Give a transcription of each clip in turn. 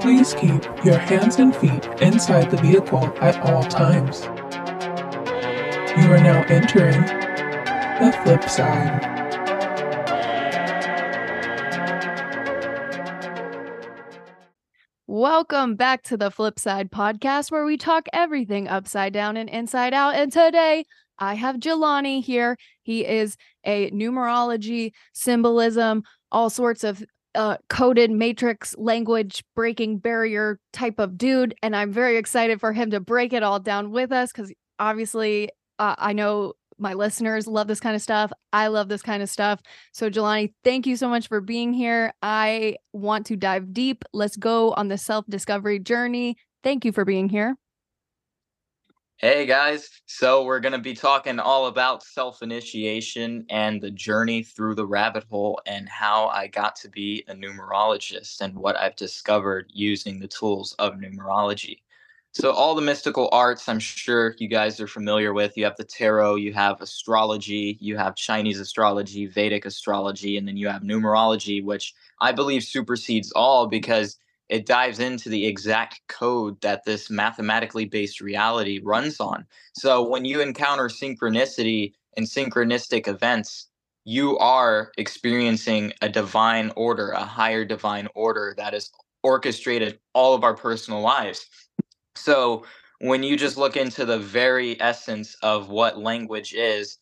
Please keep your hands and feet inside the vehicle at all times. You are now entering the flip side. Welcome back to the Flypside podcast, where we talk everything upside down and inside out. And today I have Jelani here. He is a numerology, symbolism, all sorts of uh, coded matrix language breaking barrier type of dude. And I'm very excited for him to break it all down with us because obviously uh, I know my listeners love this kind of stuff. I love this kind of stuff. So, Jelani, thank you so much for being here. I want to dive deep. Let's go on the self discovery journey. Thank you for being here. Hey guys, so we're going to be talking all about self initiation and the journey through the rabbit hole and how I got to be a numerologist and what I've discovered using the tools of numerology. So, all the mystical arts, I'm sure you guys are familiar with. You have the tarot, you have astrology, you have Chinese astrology, Vedic astrology, and then you have numerology, which I believe supersedes all because it dives into the exact code that this mathematically based reality runs on. So, when you encounter synchronicity and synchronistic events, you are experiencing a divine order, a higher divine order that is orchestrated all of our personal lives. So when you just look into the very essence of what language is,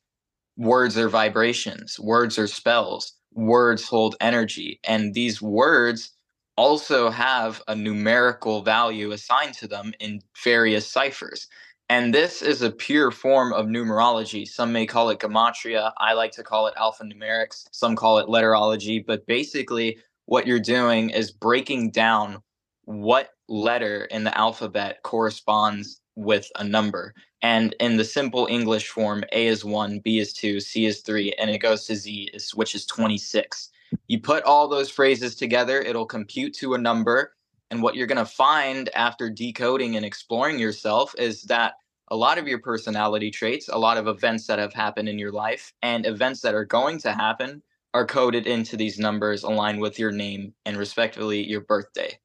words are vibrations, words are spells, words hold energy. And these words also have a numerical value assigned to them in various ciphers. And this is a pure form of numerology. Some may call it gematria. I like to call it alphanumerics. Some call it letterology. But basically, what you're doing is breaking down what letter in the alphabet corresponds with a number. And in the simple English form, A is 1, B is 2, C is 3, and it goes to Z, which is 26. You put all those phrases together, it'll compute to a number. And what you're going to find after decoding and exploring yourself is that a lot of your personality traits, a lot of events that have happened in your life, and events that are going to happen are coded into these numbers aligned with your name and respectively your birthday.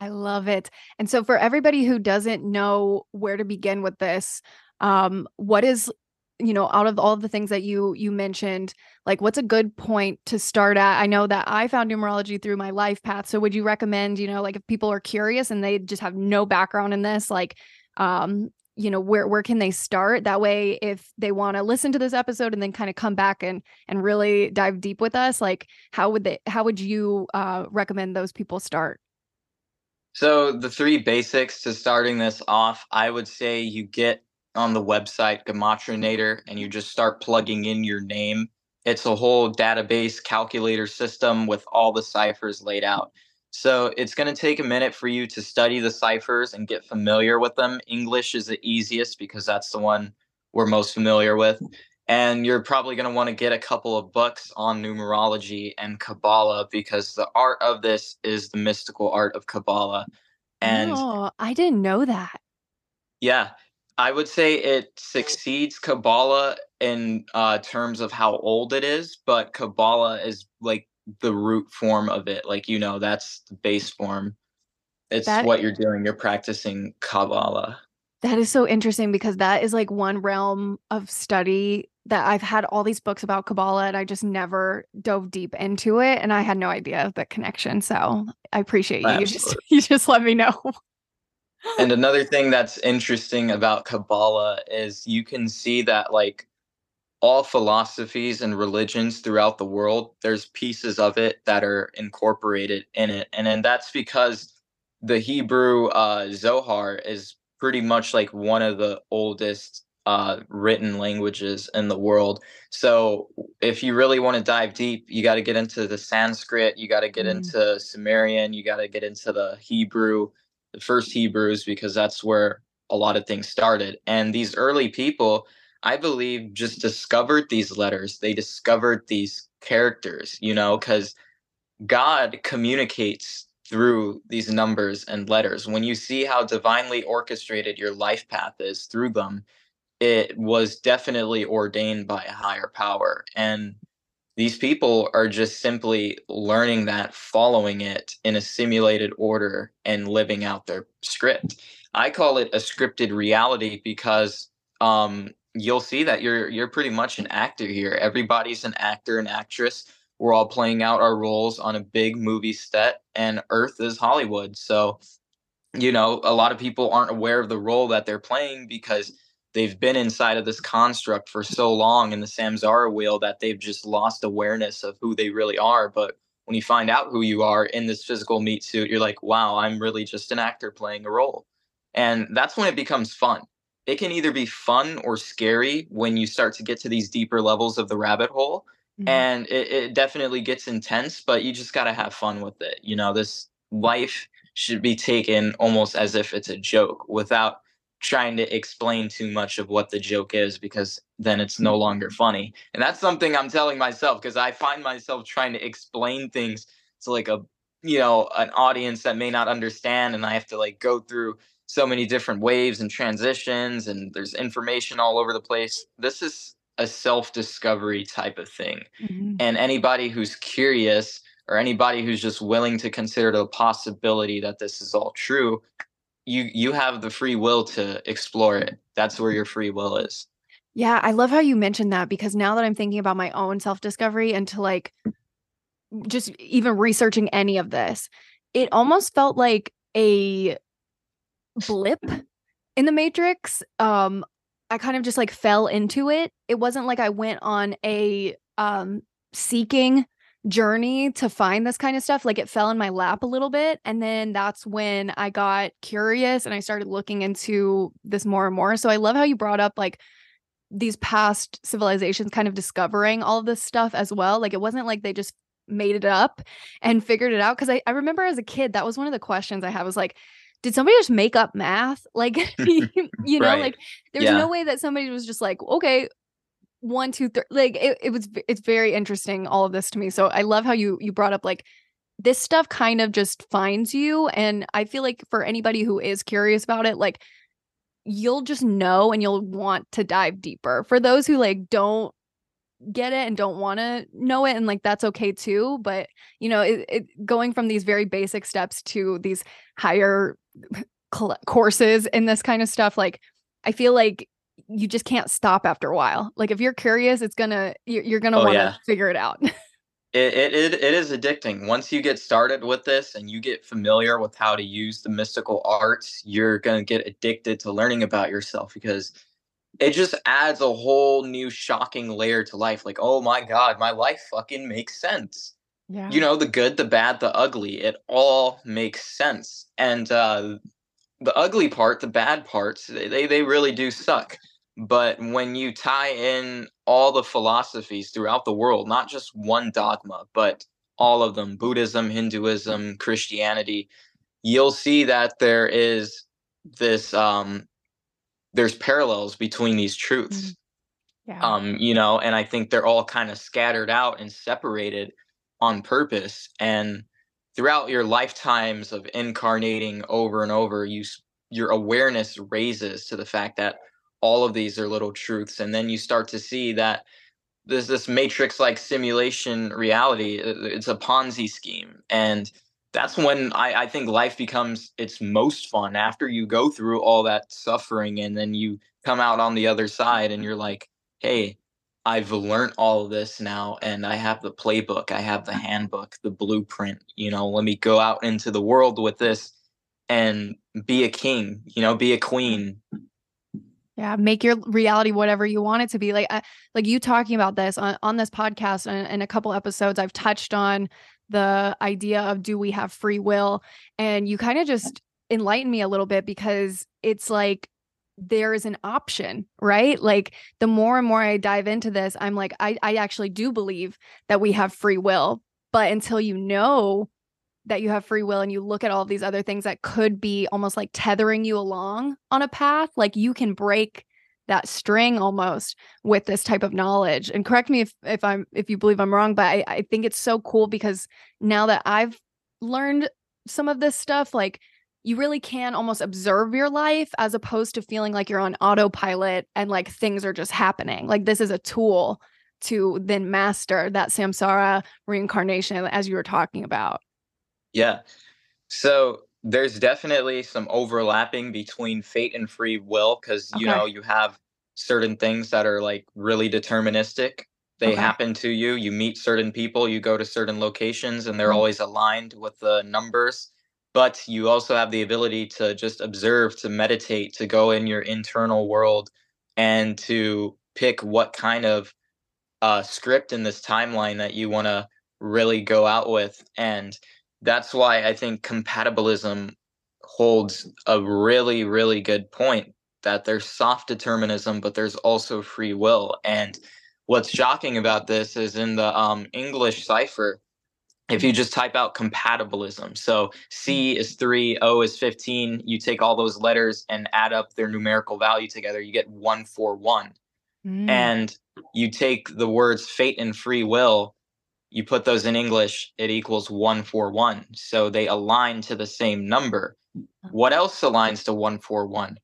I love it. And so for everybody who doesn't know where to begin with this, um, what is you know out of all of the things that you you mentioned like what's a good point to start at? I know that i found numerology through my life path so would you recommend you know like if people are curious and they just have no background in this like um you know where where can they start? That way if they want to listen to this episode and then kind of come back and and really dive deep with us like how would they how would you uh recommend those people start? So the three basics to starting this off, I would say you get on the website Gematrinator and you just start plugging in your name. It's a whole database calculator system with all the ciphers laid out. So it's going to take a minute for you to study the ciphers and get familiar with them. English is the easiest because that's the one we're most familiar with and you're probably going to want to get a couple of books on numerology and Kabbalah because the art of this is the mystical art of Kabbalah. And oh, I didn't know that. Yeah, I would say it succeeds Kabbalah in uh, terms of how old it is, but Kabbalah is like the root form of it. Like, you know, that's the base form. It's that, what you're doing. You're practicing Kabbalah. That is so interesting because that is like one realm of study that I've had all these books about Kabbalah and I just never dove deep into it and I had no idea of the connection. So I appreciate you. You just you just let me know. And another thing that's interesting about Kabbalah is you can see that like all philosophies and religions throughout the world, there's pieces of it that are incorporated in it. And then that's because the Hebrew uh, Zohar is pretty much like one of the oldest uh, written languages in the world. So if you really want to dive deep, you got to get into the Sanskrit, you got to get mm. into Sumerian, you got to get into the Hebrew, first Hebrews, because that's where a lot of things started. And these early people, I believe, just discovered these letters. They discovered these characters, you know, because God communicates through these numbers and letters. When you see how divinely orchestrated your life path is through them, it was definitely ordained by a higher power. And these people are just simply learning that, following it in a simulated order, and living out their script. I call it a scripted reality because um, you'll see that you're you're pretty much an actor here. Everybody's an actor and actress. We're all playing out our roles on a big movie set, and Earth is Hollywood. So, you know, a lot of people aren't aware of the role that they're playing because they've been inside of this construct for so long in the samsara wheel that they've just lost awareness of who they really are. But when you find out who you are in this physical meat suit, you're like, wow, I'm really just an actor playing a role. And that's when it becomes fun. It can either be fun or scary when you start to get to these deeper levels of the rabbit hole. Mm-hmm. And it, it definitely gets intense, but you just got to have fun with it. You know, this life should be taken almost as if it's a joke without trying to explain too much of what the joke is because then it's no longer funny. And that's something I'm telling myself because I find myself trying to explain things to like a you know an audience that may not understand and I have to like go through so many different waves and transitions and there's information all over the place. This is a self-discovery type of thing. Mm-hmm. And anybody who's curious or anybody who's just willing to consider the possibility that this is all true you you have the free will to explore it. That's where your free will is. Yeah, I love how you mentioned that because now that I'm thinking about my own self-discovery and to like just even researching any of this, it almost felt like a blip in the matrix. Um I kind of just like fell into it. It wasn't like I went on a um seeking journey to find this kind of stuff like it fell in my lap a little bit and then that's when i got curious and i started looking into this more and more so i love how you brought up like these past civilizations kind of discovering all of this stuff as well like it wasn't like they just made it up and figured it out because I, I remember as a kid that was one of the questions i had was like did somebody just make up math like you know right. like there's yeah. no way that somebody was just like okay one two three like it, it was it's very interesting all of this to me. So i love how you you brought up like this stuff kind of just finds you and i feel like for anybody who is curious about it like you'll just know and you'll want to dive deeper. For those who like don't get it and don't want to know it and like that's okay too but you know it, it going from these very basic steps to these higher courses in this kind of stuff like i feel like you just can't stop after a while. Like if you're curious, it's gonna you're, you're gonna oh, want to yeah. figure it out. it, it it it is addicting. Once you get started with this and you get familiar with how to use the mystical arts, you're gonna get addicted to learning about yourself because it just adds a whole new shocking layer to life. Like, oh my god, my life fucking makes sense. Yeah. You know, the good, the bad, the ugly, it all makes sense. And uh the ugly part, the bad parts, they they really do suck. But when you tie in all the philosophies throughout the world, not just one dogma, but all of them Buddhism, Hinduism, Christianity you'll see that there is this um there's parallels between these truths. Mm-hmm. Yeah. Um, you know, and I think they're all kind of scattered out and separated on purpose. And throughout your lifetimes of incarnating over and over, you your awareness raises to the fact that all of these are little truths and then you start to see that there's this matrix like simulation reality uh, uh, it's a ponzi scheme and that's when I, I think life becomes its most fun after you go through all that suffering and then you come out on the other side and you're like hey i've learned all of this now and i have the playbook i have the handbook the blueprint you know let me go out into the world with this and be a king you know be a queen yeah, make your reality whatever you want it to be. Like, I, like you talking about this on, on this podcast and in a couple episodes, I've touched on the idea of do we have free will, and you kind of just enlighten me a little bit because it's like there is an option, right? Like the more and more I dive into this, I'm like, I, I actually do believe that we have free will, but until you know that you have free will and you look at all of these other things that could be almost like tethering you along on a path, like you can break that string almost with this type of knowledge. And correct me if if I'm if you believe I'm wrong, but I, I think it's so cool because now that I've learned some of this stuff, like you really can almost observe your life as opposed to feeling like you're on autopilot and like things are just happening. Like this is a tool to then master that samsara reincarnation as you were talking about yeah so there's definitely some overlapping between fate and free will because you Okay. know you have certain things that are like really deterministic they Okay. happen to you you meet certain people you go to certain locations and they're Mhm. always aligned with the numbers but you also have the ability to just observe to meditate to go in your internal world and to pick what kind of uh, script in this timeline that you want to really go out with and that's why i think compatibilism holds a really really good point that there's soft determinism but there's also free will. And what's shocking about this is in the um, english cipher if you just type out compatibilism so c is 3 o is 15 you take all those letters and add up their numerical value together you get 141 Mm. and you take the words fate and free will you put those in english it equals 141 so they align to the same number. Uh-huh. What else aligns to 141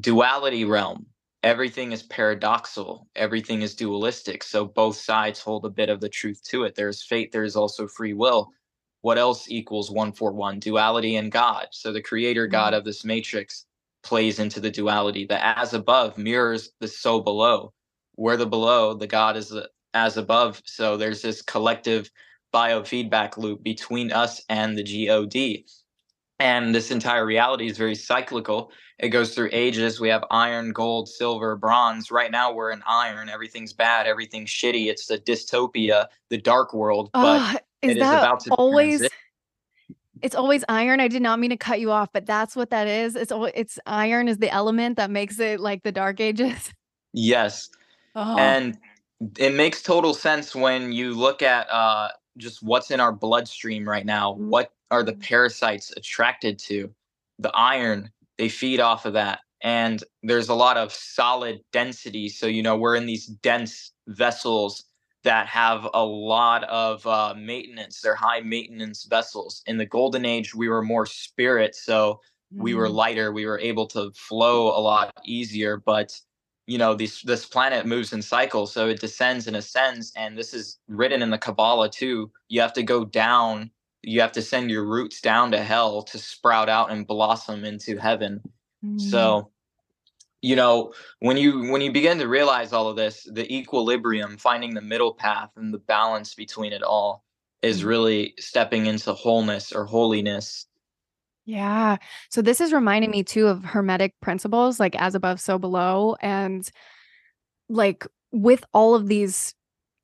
duality realm. Everything is paradoxical everything is dualistic. So both sides hold a bit of the truth to it. There's fate there's also free will. What else equals 141 duality and god. So the creator mm-hmm. god of this matrix plays into the duality. The as above mirrors the so below. Where the below the god is the as above. So there's this collective biofeedback loop between us and the god and this entire reality is very cyclical. It goes through ages. We have iron gold silver bronze. Right now we're in iron. Everything's bad. Everything's shitty. It's the dystopia the dark world. But Ah, is it is about to always transit- it's always iron. I did not mean to cut you off but that's what that is. It's al- it's iron is the element that makes it like the dark ages. Yes. Oh and it makes total sense when you look at uh, just what's in our bloodstream right now what are the parasites attracted to? The iron they feed off of that and there's a lot of solid density so you know we're in these dense vessels that have a lot of uh, maintenance they're high maintenance vessels. In the golden age we were more spirit so we were Mm. lighter we were able to flow a lot easier but you know this this planet moves in cycles so it descends and ascends and this is written in the kabbalah too you have to go down you have to send your roots down to hell to sprout out and blossom into heaven Mm. so you know when you when you begin to realize all of this the equilibrium finding the middle path and the balance between it all is Mm. really stepping into wholeness or holiness Yeah. So this is reminding me too of hermetic principles, like as above, so below. And like with all of these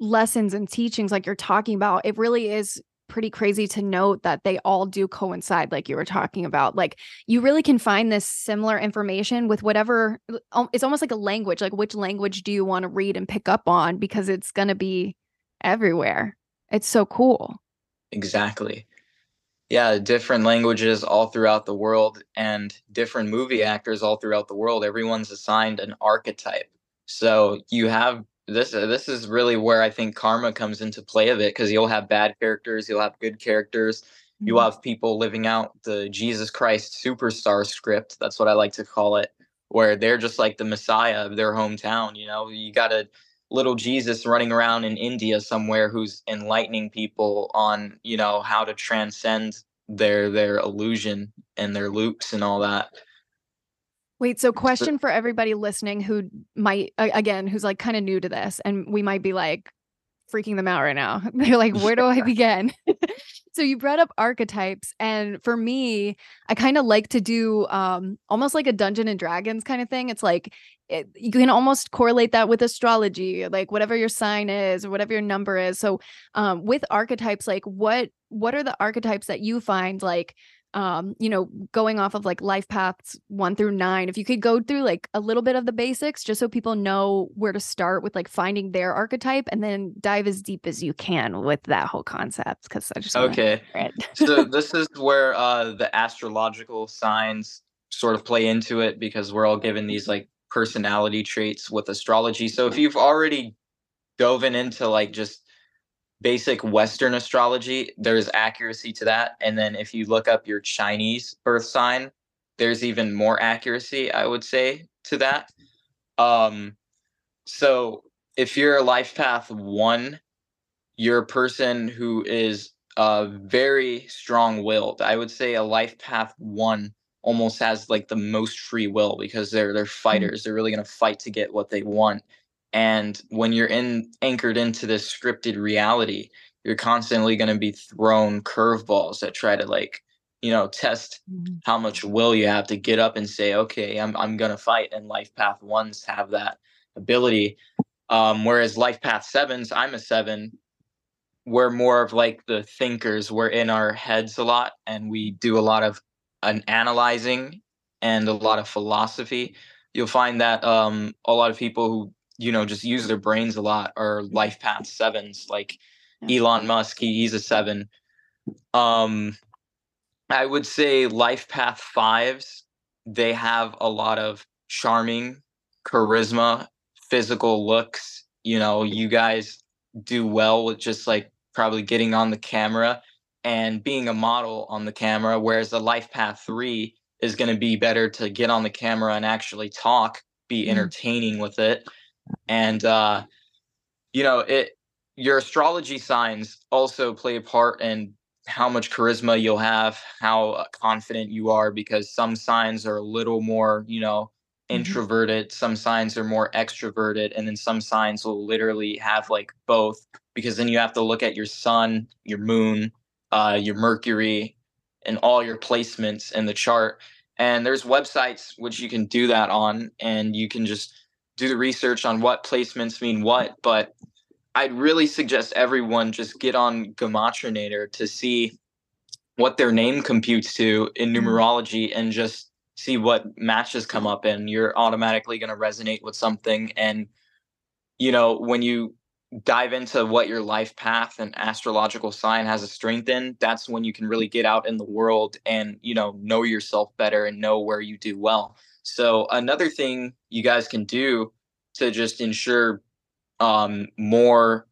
lessons and teachings, like you're talking about, it really is pretty crazy to note that they all do coincide, like you were talking about. Like you really can find this similar information with whatever uh, it's almost like a language. Like which language do you want to read and pick up on? Because it's gonna be everywhere. It's so cool. Exactly. Yeah, different languages all throughout the world and different movie actors all throughout the world. Everyone's assigned an archetype. So you have this uh, this is really where I think karma comes into play of it because you'll have bad characters, you'll have good characters. You'll have people living out the Jesus Christ superstar script. That's what I like to call it, where they're just like the messiah of their hometown, you know. You got a little Jesus running around in India somewhere who's enlightening people on, you know, how to transcend their their illusion and their loops and all that. Wait, so question for everybody listening who might again who's like kind of new to this and we might be like freaking them out right now. They're like, "Where do I begin?" so you brought up archetypes and for me, I kind of like to do um almost like a Dungeon and Dragons kind of thing. It's like it, you can almost correlate that with astrology, like whatever your sign is or whatever your number is. So um with archetypes like what what are the archetypes that you find like um you know going off of like life paths 1 through 9 if you could go through like a little bit of the basics just so people know where to start with like finding their archetype and then dive as deep as you can with that whole concept cuz I just Okay. so this is where uh the astrological signs sort of play into it because we're all given these like personality traits with astrology. So if you've already dove into like just basic western astrology, there's accuracy to that. And then if you look up your Chinese birth sign, there's even more accuracy, I would say, to that. Um so if you're a life path one, you're a person who is uh, very strong willed. I would say a life path one almost has like the most free will because they're they're mm-hmm. fighters. They're really gonna fight to get what they want. And when you're in anchored into this scripted reality, you're constantly gonna be thrown curveballs that try to like you know test mm-hmm. how much will you have to get up and say okay i'm, I'm gonna fight and life path ones have that ability. Um, whereas life path sevens i'm a seven. We're more of like the thinkers. We're in our heads a lot and we do a lot of an analyzing and a lot of philosophy. You'll find that um, a lot of people who you know just use their brains a lot are life path sevens like yeah. elon musk he, he's a seven um I would say life path fives, they have a lot of charming charisma, physical looks. You know, you guys do well with just like probably getting on the camera and being a model on the camera, whereas the life path three is going to be better to get on the camera and actually talk, be mm. entertaining with it. And, uh, you know, it, your astrology signs also play a part in how much charisma you'll have, how uh, confident you are, because some signs are a little more, you know, mm-hmm. introverted, some signs are more extroverted, and then some signs will literally have like both, because then you have to look at your sun, your moon, uh, your Mercury, and all your placements in the chart. And there's websites which you can do that on, and you can just do the research on what placements mean what. But I'd really suggest everyone just get on Gematrinator to see what their name computes to in mm-hmm. numerology and just see what matches come up and you're automatically going to resonate with something and you know when you dive into what your life path and astrological sign has a strength in that's when you can really get out in the world and you know know yourself better and know where you do well so another thing you guys can do to just ensure um, more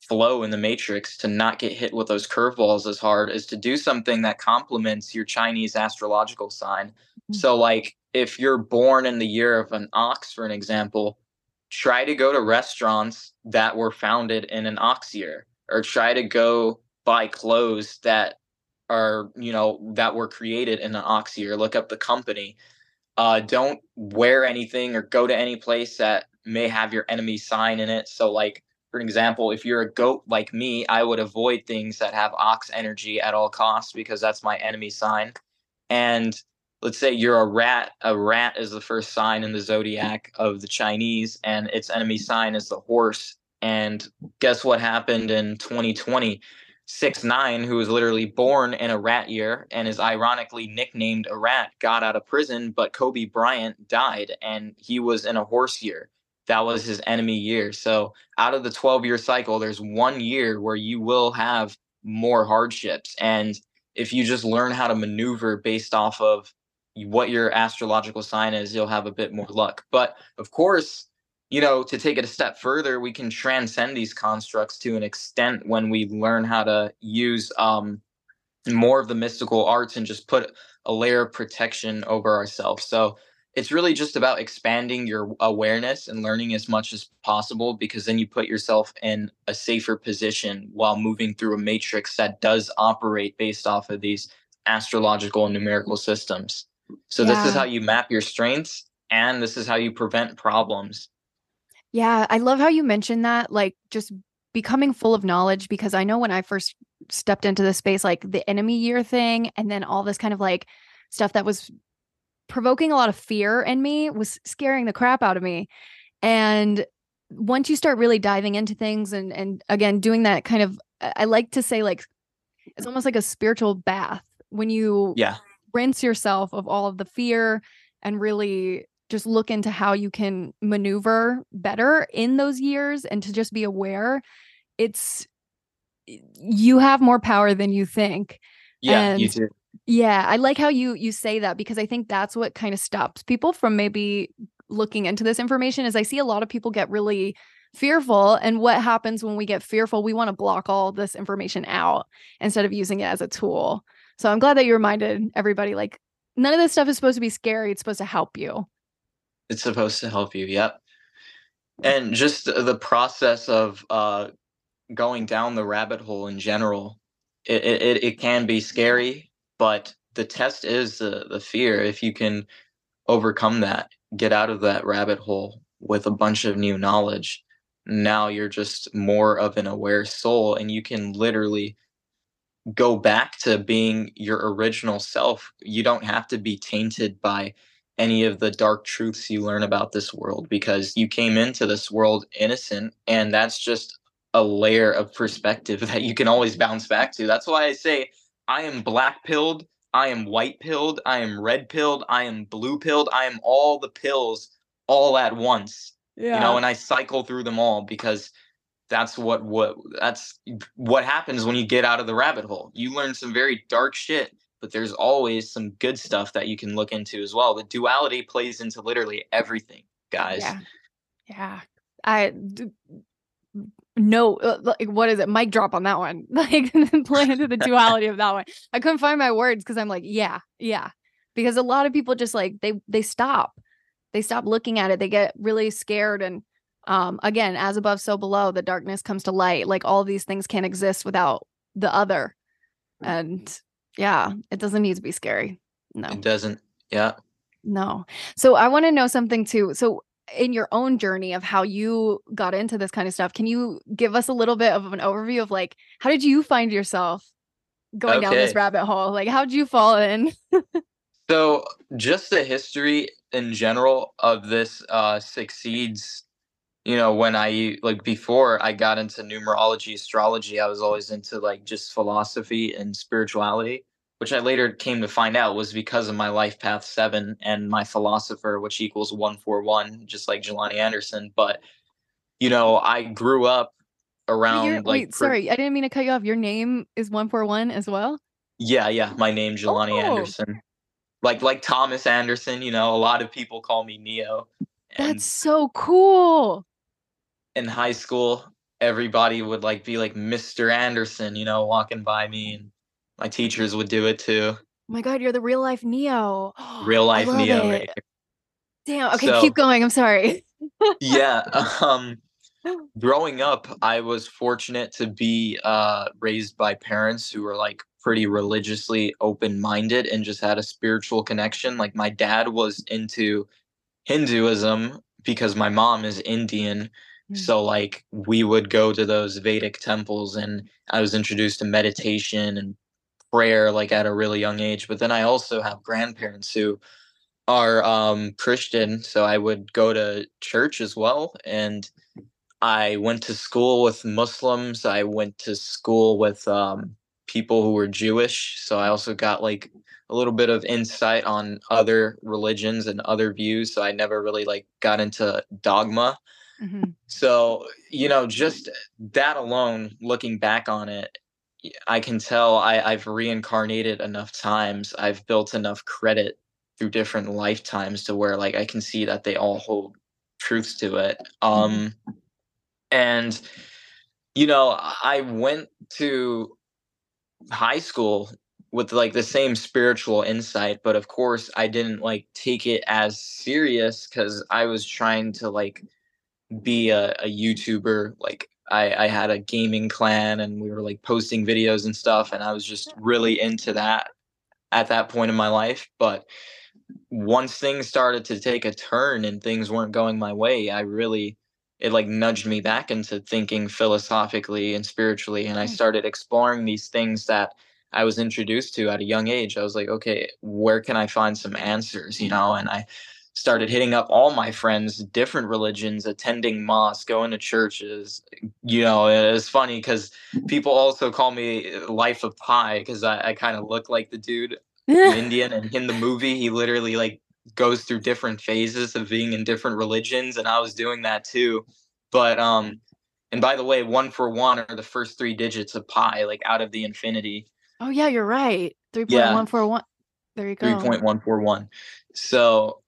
flow in the matrix to not get hit with those curveballs as hard is to do something that complements your Chinese astrological sign. Mm-hmm. So, like if you're born in the year of an ox, for an example, try to go to restaurants that were founded in an ox year, or try to go buy clothes that are, you know, that were created in an ox year. Look up the company. Uh, don't wear anything or go to any place that may have your enemy sign in it. So, like, for example, if you're a goat like me, I would avoid things that have ox energy at all costs because that's my enemy sign. And let's say you're a rat, a rat is the first sign in the zodiac of the Chinese, and its enemy sign is the horse. And guess what happened in 2020? Six nine, who was literally born in a rat year and is ironically nicknamed a rat, got out of prison, but Kobe Bryant died and he was in a horse year that was his enemy year. So out of the 12 year cycle, there's one year where you will have more hardships. And if you just learn how to maneuver based off of what your astrological sign is, you'll have a bit more luck. But of course, you know, to take it a step further, we can transcend these constructs to an extent when we learn how to use um, more of the mystical arts and just put a layer of protection over ourselves. So it's really just about expanding your awareness and learning as much as possible because then you put yourself in a safer position while moving through a matrix that does operate based off of these astrological and numerical systems. So yeah. this is how you map your strengths and this is how you prevent problems. Yeah, I love how you mentioned that like just becoming full of knowledge because I know when I first stepped into the space like the enemy year thing and then all this kind of like stuff that was provoking a lot of fear in me was scaring the crap out of me. And once you start really diving into things and and again doing that kind of i like to say like it's almost like a spiritual bath when you yeah. rinse yourself of all of the fear and really just look into how you can maneuver better in those years and to just be aware it's you have more power than you think yeah and you do yeah, I like how you you say that because I think that's what kind of stops people from maybe looking into this information is I see a lot of people get really fearful and what happens when we get fearful we want to block all this information out instead of using it as a tool. So I'm glad that you reminded everybody like none of this stuff is supposed to be scary, it's supposed to help you. It's supposed to help you. Yep. and just the process of uh, going down the rabbit hole in general, it, it, it can be scary, but the test is the, the fear. If you can overcome that, get out of that rabbit hole with a bunch of new knowledge, now you're just more of an aware soul and you can literally go back to being your original self. You don't have to be tainted by any of the dark truths you learn about this world because you came into this world innocent and that's just a layer of perspective that you can always bounce back to. That's why I say I am black pilled, I am white pilled, I am red pilled, I am blue pilled, I am all the pills all at once. Yeah. You know, and I cycle through them all because that's what what that's what happens when you get out of the rabbit hole. You learn some very dark shit but there's always some good stuff that you can look into as well. The duality plays into literally everything, guys. Yeah. Yeah. I d- no uh, like what is it mic drop on that one like play into the duality of that one i couldn't find my words because i'm like yeah yeah because a lot of people just like they they stop they stop looking at it they get really scared and um again as above so below the darkness comes to light like all these things can't exist without the other and yeah, it doesn't need to be scary. No. It doesn't. Yeah. No. So I want to know something too. So in your own journey of how you got into this kind of stuff, can you give us a little bit of an overview of like how did you find yourself going okay. down this rabbit hole? Like how did you fall in? so just the history in general of this uh succeeds you know when i like before i got into numerology astrology i was always into like just philosophy and spirituality which I later came to find out was because of my life path seven and my philosopher, which equals one four one, just like Jelani Anderson. But you know, I grew up around wait, like. Wait, sorry, I didn't mean to cut you off. Your name is one four one as well. Yeah, yeah, my name Jelani oh. Anderson. Like like Thomas Anderson, you know, a lot of people call me Neo. That's so cool. In high school, everybody would like be like Mr. Anderson, you know, walking by me and my teachers would do it too. Oh my god, you're the real life Neo. Real life Neo. Right Damn. Okay, so, keep going. I'm sorry. yeah. Um growing up, I was fortunate to be uh raised by parents who were like pretty religiously open-minded and just had a spiritual connection. Like my dad was into Hinduism because my mom is Indian. Hmm. So like we would go to those Vedic temples and I was introduced to meditation and prayer like at a really young age. But then I also have grandparents who are um, Christian, so I would go to church as well. And I went to school with Muslims. I went to school with um, people who were Jewish. So I also got like a little bit of insight on other religions and other views. So I never really like got into dogma. Mm-hmm. So, you know, just that alone, looking back on it, I can tell I, I've reincarnated enough times. I've built enough credit through different lifetimes to where like I can see that they all hold truths to it. Mm-hmm. Um and you know, I went to high school with like the same spiritual insight, but of course I didn't like take it as serious cuz I was trying to like be a, a YouTuber like I, I had a gaming clan and we were like posting videos and stuff and i was just really into that at that point in my life. But once things started to take a turn and things weren't going my way i really it like nudged me back into thinking philosophically and spiritually and i mm. started exploring these things that i was introduced to at a young age. I was like okay where can i find some answers? You know and i started hitting up all my friends, different religions, attending mosque, going to churches. You know, it's funny because people also call me Life of Pi because I, I kind of look like the dude Indian, and in the movie, he literally like goes through different phases of being in different religions, and I was doing that too. But um, and by the way, one four one are the first three digits of pi, like out of the infinity. Oh yeah, you're right. Three point one four one. There you go. Three point one four one. So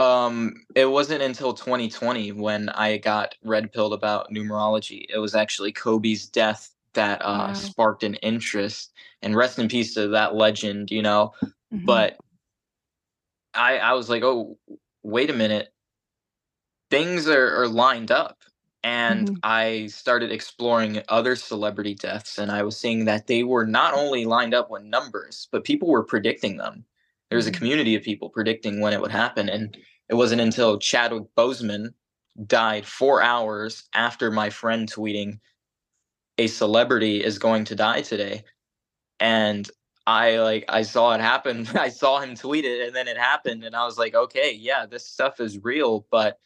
um, it wasn't until 2020 when I got red pilled about numerology. It was actually Kobe's death that uh, wow. sparked an interest. And rest in peace to that legend, you know. Mm-hmm. But I I was like, oh, wait a minute. things are, are lined up and Mhm. I started exploring other celebrity deaths, and I was seeing that they were not only lined up with numbers, but people were predicting them. There was a Mhm. community of people predicting when it would happen, and it wasn't until Chadwick Boseman died four hours after my friend tweeting, "A celebrity is going to die today," and I like I saw it happen. I saw him tweet it, and then it happened, and I was like, "Okay, yeah, this stuff is real," but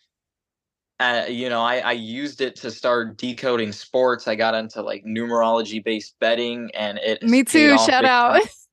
uh, you know, I, I used it to start decoding sports. I got into like numerology based betting and it Me too. Shout out.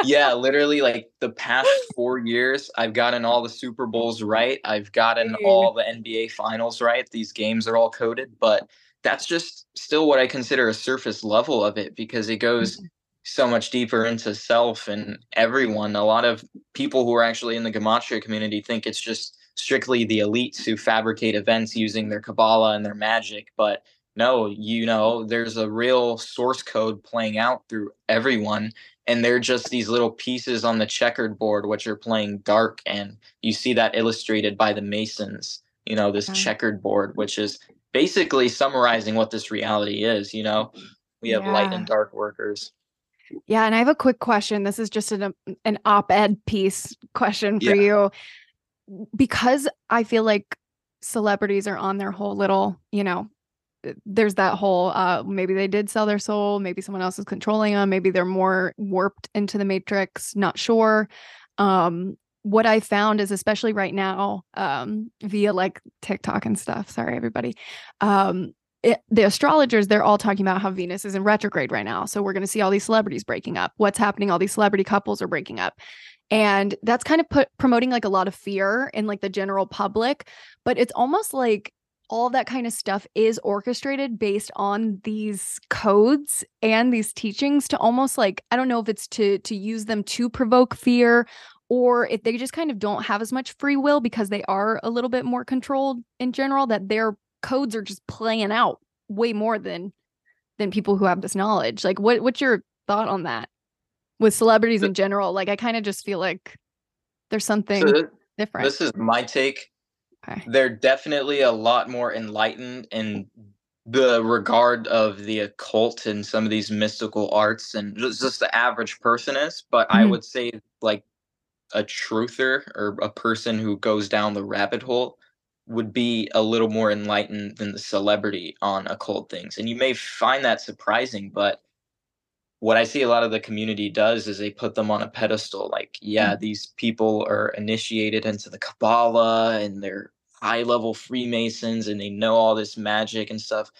yeah, literally like the past four years, I've gotten all the Super Bowls right. I've gotten all the NBA finals right. These games are all coded, but that's just still what I consider a surface level of it because it goes Mhm. so much deeper into self and everyone. A lot of people who are actually in the Gematria community think it's just strictly the elites who fabricate events using their Kabbalah and their magic. But no, you know, there's a real source code playing out through everyone. And they're just these little pieces on the checkered board, which are playing dark. And you see that illustrated by the Masons, you know, this Yeah. checkered board, which is basically summarizing what this reality is. You know, we have light and dark workers. Yeah, and I have a quick question. This is just an an op-ed piece question for Yeah. you. Because I feel like celebrities are on their whole little, you know, there's that whole uh maybe they did sell their soul, maybe someone else is controlling them, maybe they're more warped into the matrix, not sure. Um what I found is especially right now um via like TikTok and stuff, sorry everybody. Um it, the astrologers they're all talking about how venus is in retrograde right now so we're going to see all these celebrities breaking up what's happening all these celebrity couples are breaking up and that's kind of put promoting like a lot of fear in like the general public but it's almost like all that kind of stuff is orchestrated based on these codes and these teachings to almost like i don't know if it's to to use them to provoke fear or if they just kind of don't have as much free will because they are a little bit more controlled in general that their codes are just playing out way more than than people who have this knowledge like what what's your thought on that with celebrities in general like i kind of just feel like there's something So th- different this is my take. Okay They're definitely a lot more enlightened in the regard of the occult and some of these mystical arts and just, just the average person is. But I Mhm. would say like a truther or a person who goes down the rabbit hole would be a little more enlightened than the celebrity on occult things. And you may find that surprising, but what I see a lot of the community does is they put them on a pedestal. Like, yeah, mm. these people are initiated into the Kabbalah and they're high level Freemasons and they know all this magic and stuff.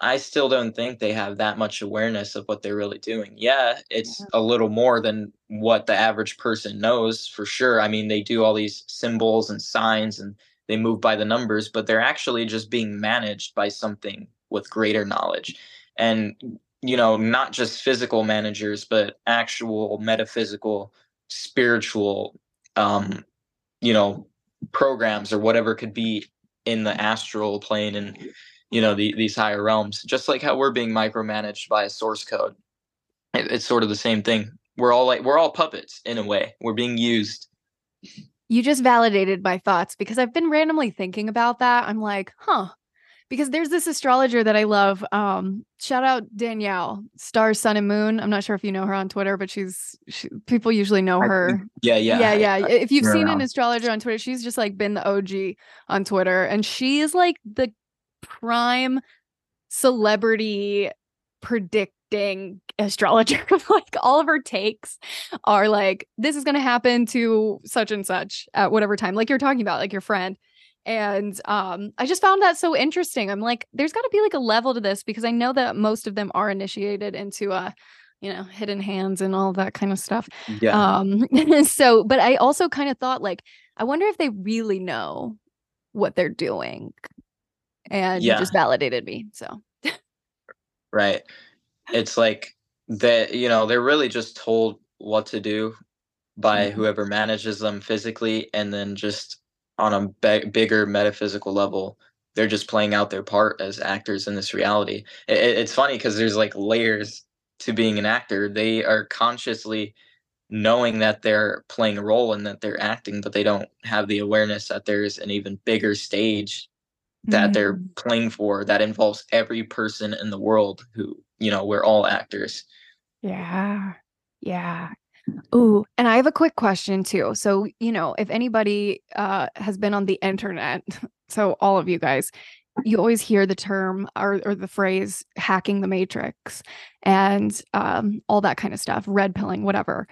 I still don't think they have that much awareness of what they're really doing. Yeah, it's Yeah. a little more than what the average person knows for sure. I mean, they do all these symbols and signs and they move by the numbers, but they're actually just being managed by something with greater knowledge. And you know, not just physical managers, but actual metaphysical, spiritual, um, you know, programs or whatever could be in the astral plane and you know the, these higher realms. Just like how we're being micromanaged by a source code, it, it's sort of the same thing. We're all like we're all puppets in a way. We're being used. you just validated my thoughts because I've been randomly thinking about that. I'm like, huh. Because there's this astrologer that I love. Um, shout out Danielle, Star, Sun, and Moon. I'm not sure if you know her on Twitter, but she's she, people usually know her. think- Yeah, yeah, yeah, yeah. I- if you've seen an astrologer on Twitter, she's just like been the OG on Twitter, and she is like the prime celebrity predicting astrologer. like all of her takes are like, this is going to happen to such and such at whatever time, like you're talking about, like your friend. And um, I just found that so interesting. I'm like, there's got to be like a level to this because I know that most of them are initiated into uh, you know, hidden hands and all that kind of stuff. yeah. Um, so, but I also kind of thought like, I wonder if they really know what they're doing. And you Yeah. just validated me. So, right it's like that you know they're really just told what to do by Mhm. whoever manages them physically and then just on a be- bigger metaphysical level they're just playing out their part as actors in this reality it, it- it's funny because there's like layers to being an actor they are consciously knowing that they're playing a role and that they're acting, but they don't have the awareness that there's an even bigger stage that mm. they're playing for that involves every person in the world who, you know, we're all actors. Yeah. Yeah. Ooh, and I have a quick question too. So, you know, if anybody uh, has been on the internet, so all of you guys, you always hear the term or, or the phrase hacking the matrix and um, all that kind of stuff, red pilling, whatever.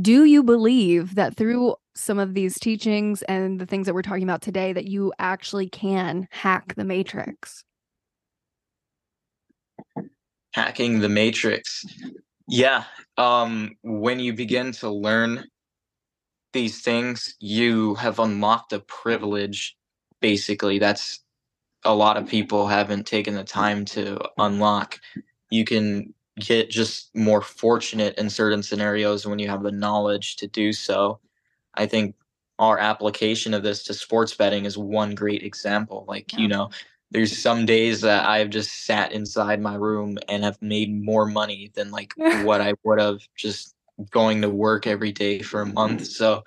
Do you believe that through some of these teachings and the things that we're talking about today, that you actually can hack the matrix? Hacking the matrix. Yeah. Um, when you begin to learn these things, you have unlocked a privilege, basically. That's a lot of people haven't taken the time to unlock. You can get just more fortunate in certain scenarios when you have the knowledge to do so. I think our application of this to sports betting is one great example. Like, yeah. you know, there's some days that I've just sat inside my room and have made more money than like what I would have just going to work every day for a month. Mm-hmm. So,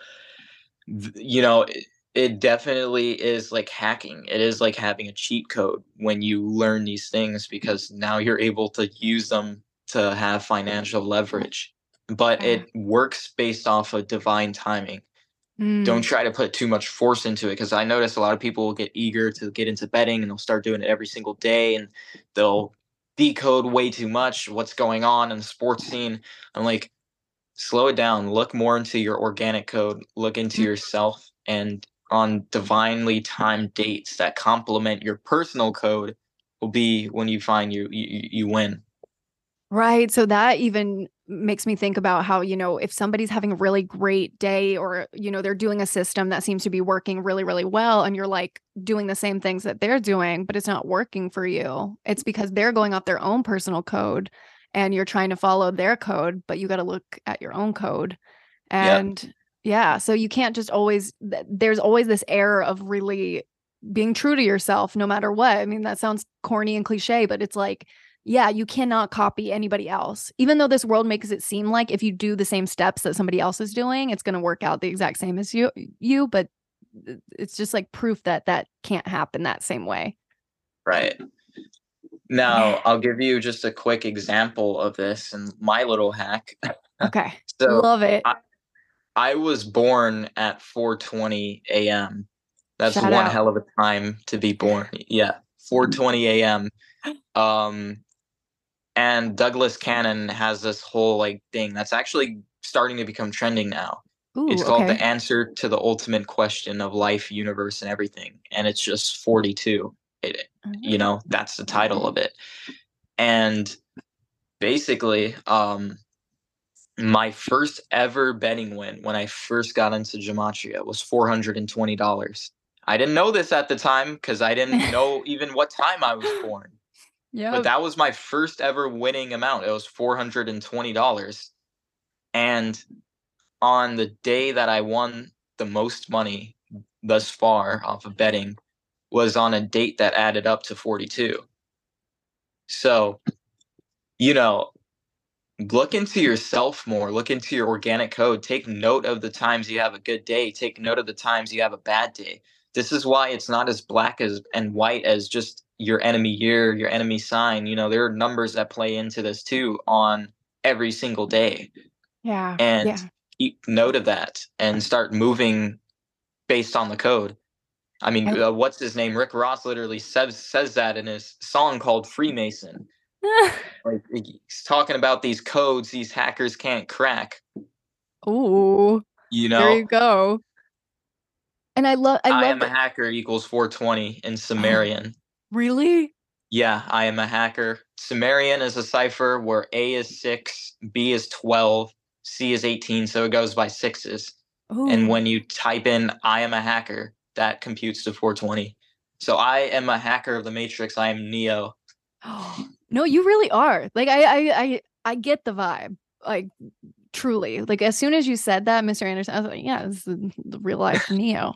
you know, it definitely is like hacking. It is like having a cheat code when you learn these things because now you're able to use them to have financial leverage. But it mm-hmm. works based off of divine timing. Mm. Don't try to put too much force into it because I notice a lot of people will get eager to get into betting and they'll start doing it every single day and they'll decode way too much what's going on in the sports scene. I'm like, slow it down, look more into your organic code, look into mm. yourself and on divinely timed dates that complement your personal code will be when you find you you, you win. Right. So that even makes me think about how, you know, if somebody's having a really great day or, you know, they're doing a system that seems to be working really, really well, and you're like doing the same things that they're doing, but it's not working for you, it's because they're going off their own personal code and you're trying to follow their code, but you got to look at your own code. And yep. Yeah. So you can't just always, there's always this air of really being true to yourself no matter what. I mean, that sounds corny and cliche, but it's like, yeah, you cannot copy anybody else. Even though this world makes it seem like if you do the same steps that somebody else is doing, it's going to work out the exact same as you you, but it's just like proof that that can't happen that same way. Right. Now, I'll give you just a quick example of this and my little hack. Okay. so love it. I, I was born at 4:20 a.m. That's Shout one out. hell of a time to be born. Yeah, 4:20 a.m. Um, and Douglas Cannon has this whole like thing that's actually starting to become trending now. Ooh, it's called okay. the answer to the ultimate question of life, universe, and everything, and it's just 42. It, you know, that's the title of it, and basically, um, my first ever betting win when I first got into Gematria was $420. I didn't know this at the time because I didn't know even what time I was born. Yeah. But that was my first ever winning amount. It was $420. And on the day that I won the most money thus far off of betting was on a date that added up to 42. So, you know, look into yourself more look into your organic code take note of the times you have a good day take note of the times you have a bad day this is why it's not as black as and white as just your enemy year your enemy sign you know there are numbers that play into this too on every single day yeah and yeah. keep note of that and start moving based on the code i mean uh, what's his name rick ross literally says says that in his song called freemason like he's talking about these codes these hackers can't crack. Ooh. You know. There you go. And I love I, I am a hacker equals 420 in Sumerian. Really? Yeah, I am a hacker. Sumerian is a cipher where A is 6, B is 12, C is 18, so it goes by sixes. Ooh. And when you type in I am a hacker, that computes to 420. So I am a hacker of the matrix. I am Neo. no, you really are. Like I I I I get the vibe. Like truly. Like as soon as you said that, Mr. Anderson, I was like, yeah, this is the, the real life Neo.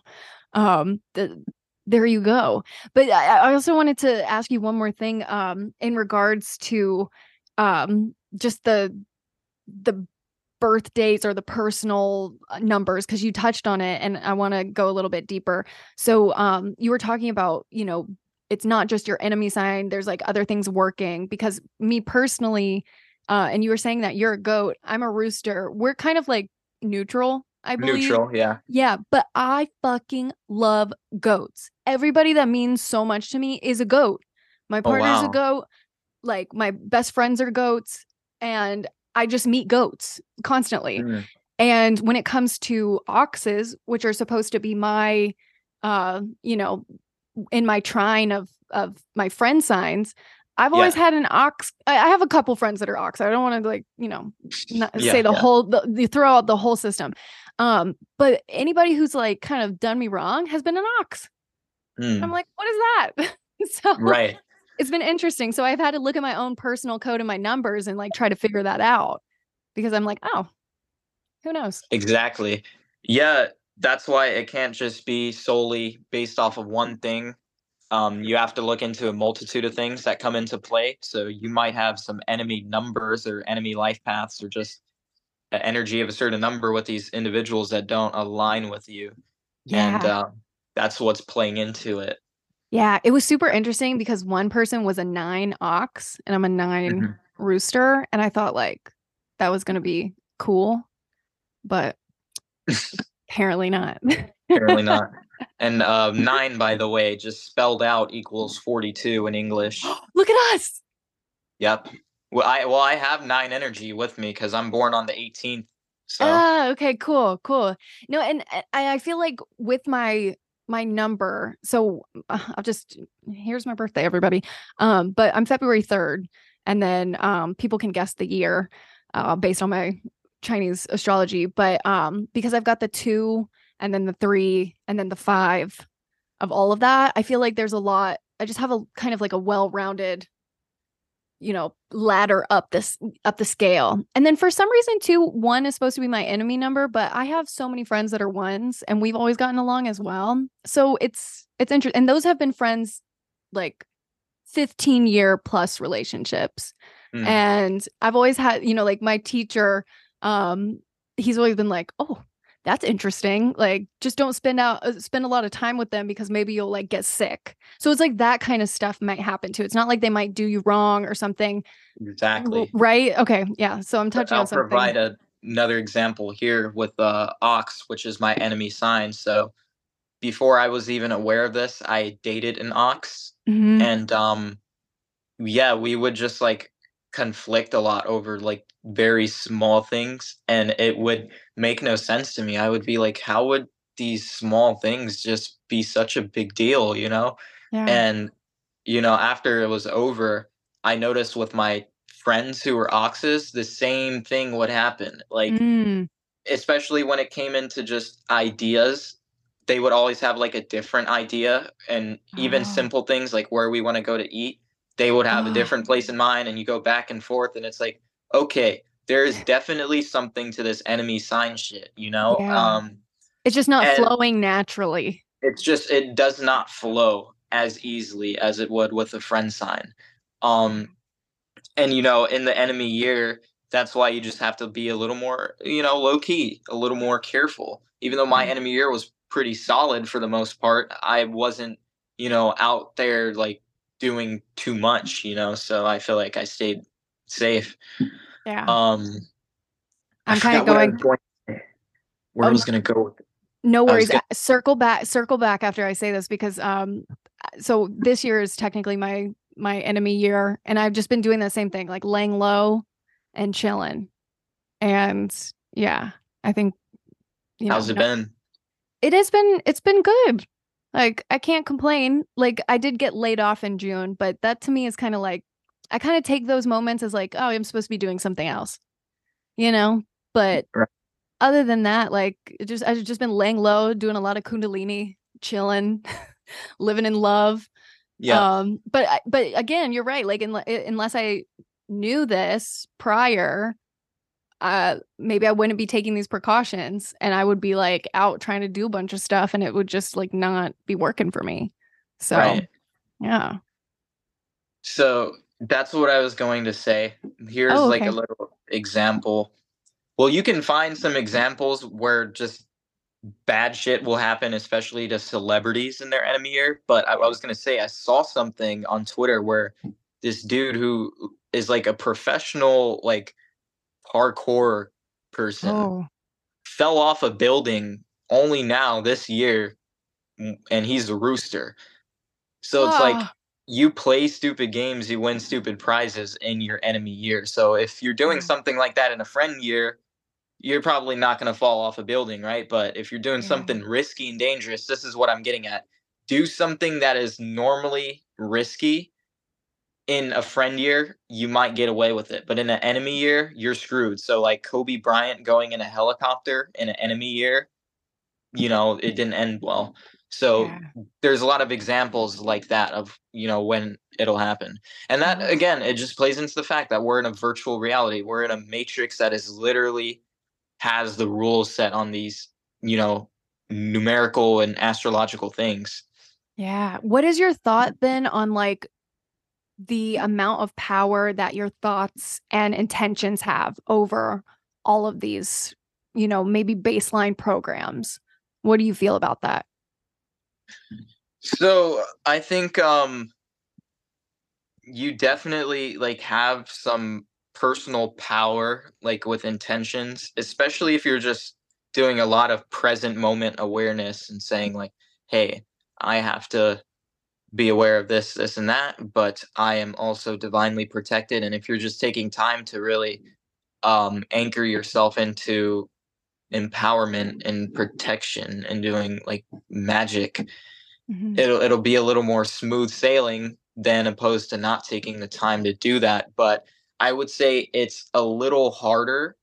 Um the, there you go. But I, I also wanted to ask you one more thing um in regards to um just the the birthdays or the personal uh, numbers because you touched on it and I want to go a little bit deeper. So um you were talking about, you know, it's not just your enemy sign, there's like other things working because me personally uh and you were saying that you're a goat, I'm a rooster. We're kind of like neutral, I believe. Neutral, yeah. Yeah, but I fucking love goats. Everybody that means so much to me is a goat. My partner's wow. a goat. Like my best friends are goats and I just meet goats constantly. Mm. And when it comes to oxes, which are supposed to be my uh, you know, in my trine of of my friend signs, I've always had an ox. I have a couple friends that are ox. I don't want to like, you know, Yeah, say the yeah. whole the, the throw out the whole system. Um, but anybody who's like kind of done me wrong has been an ox. Mm. I'm like, what is that? so Right. it's been interesting. So I've had to look at my own personal code and my numbers and like try to figure that out because I'm like, oh, who knows? Exactly. Yeah, that's why it can't just be solely based off of one thing. Um, you have to look into a multitude of things that come into play. So you might have some enemy numbers or enemy life paths or just energy of a certain number with these individuals that don't align with you. And um, that's what's playing into it. Yeah, it was super interesting because one person was a nine ox and I'm a 9 Mhm. rooster. And I thought like that was going to be cool, but apparently not. Apparently not. And uh, nine, by the way, just spelled out equals 42 in English. Look at us. Yep. Well, I well, I have nine energy with me because I'm born on the 18th. So Ah, okay, cool, cool. No, and uh, I, I feel like with my my number, so uh, I'll just here's my birthday, everybody. Um, but I'm February 3rd, and then um people can guess the year uh based on my Chinese astrology. But um, because I've got the two and then the three and then the five of all of that, I feel like there's a lot. I just have a kind of like a well-rounded you know ladder up this up the scale. And then for some reason too one is supposed to be my enemy number but i have so many friends that are ones and we've always gotten along as well. So it's it's interesting and those have been friends like 15 year plus relationships. Mm. and i've always had you know like my teacher um he's always been like oh that's interesting like just don't spend out uh, spend a lot of time with them because maybe you'll like get sick so it's like that kind of stuff might happen too it's not like they might do you wrong or something exactly. right okay yeah so i'm touching I'll on something provide a, another example here with uh, ox, which is my enemy sign. So before I was even aware of this, I dated an ox, Mhm. and um, yeah, we would just like conflict a lot over like very small things, and it would make no sense to me. I would be like, how would these small things just be such a big deal, you know? yeah And you know, after it was over, I noticed with my friends who were oxes, the same thing would happen. Like, Mm, especially when it came into just ideas, they would always have like a different idea. And even Oh. simple things like where we want to go to eat, they would have a different place in mind. And you go back and forth, and it's like, okay, there is definitely something to this enemy sign shit, you know? Yeah. Um, it's just not flowing naturally it's just it does not flow as easily as it would with a friend sign um and you know in the enemy year that's why you just have to be a little more you know low key a little more careful even though my Mm. enemy year was pretty solid for the most part i wasn't you know out there like doing too much you know so i feel like i stayed safe yeah um i'm kind of forgot what I going was going to say. where I was going to go No worries. gonna- Uh, Circle back, circle back after I say this because um, uh, so this year is technically my my enemy year, and I've just been doing the same thing, like laying low and chilling, and yeah, I think you know, how's it no- been it has been it's been good. Like I can't complain. Like I did get laid off in June, but that to me is kind of like I kind of take those moments as like, oh, I'm supposed to be doing something else. You know? But Right. other than that, like just I've just been laying low, doing a lot of kundalini, chilling, living in love. yeah Um, but but again, you're right. Like unle- i- unless I knew this prior, uh, maybe I wouldn't be taking these precautions, and I would be like out trying to do a bunch of stuff, and it would just like not be working for me. So right yeah, So that's what I was going to say. Here's Oh, like a little example. well, you can find some examples where just bad shit will happen, especially to celebrities in their enemy year. But I, I was gonna say I saw something on Twitter where this dude who is like a professional like parkour person Oh, fell off a building only now this year and he's a rooster. So it's like Ah. you play stupid games you win stupid prizes in your enemy year. So if you're doing something like that in a friend year you're probably not going to fall off a building right? But if you're doing Yeah. something risky and dangerous this is what i'm getting at. Do something that is normally risky in a friend year, you might get away with it, but in an enemy year, you're screwed. So like Kobe Bryant going in a helicopter in an enemy year, you know, it didn't end well. So Yeah. there's a lot of examples like that of, you know, when it'll happen. And that Mhm. again, it just plays into the fact that we're in a virtual reality. We're in a matrix that is literally has the rules set on these, you know, numerical and astrological things. Yeah. What is your thought then on like the amount of power that your thoughts and intentions have over all of these, you know, maybe baseline programs? What do you feel about that? So I think um you definitely like have some personal power like with intentions, especially if you're just doing a lot of present moment awareness and saying like, "Hey, I have to be aware of this, this and that, but I am also divinely protected." And if you're just taking time to really um anchor yourself into empowerment and protection and doing like magic Mhm. it'll it'll be a little more smooth sailing than opposed to not taking the time to do that but i would say it's a little harder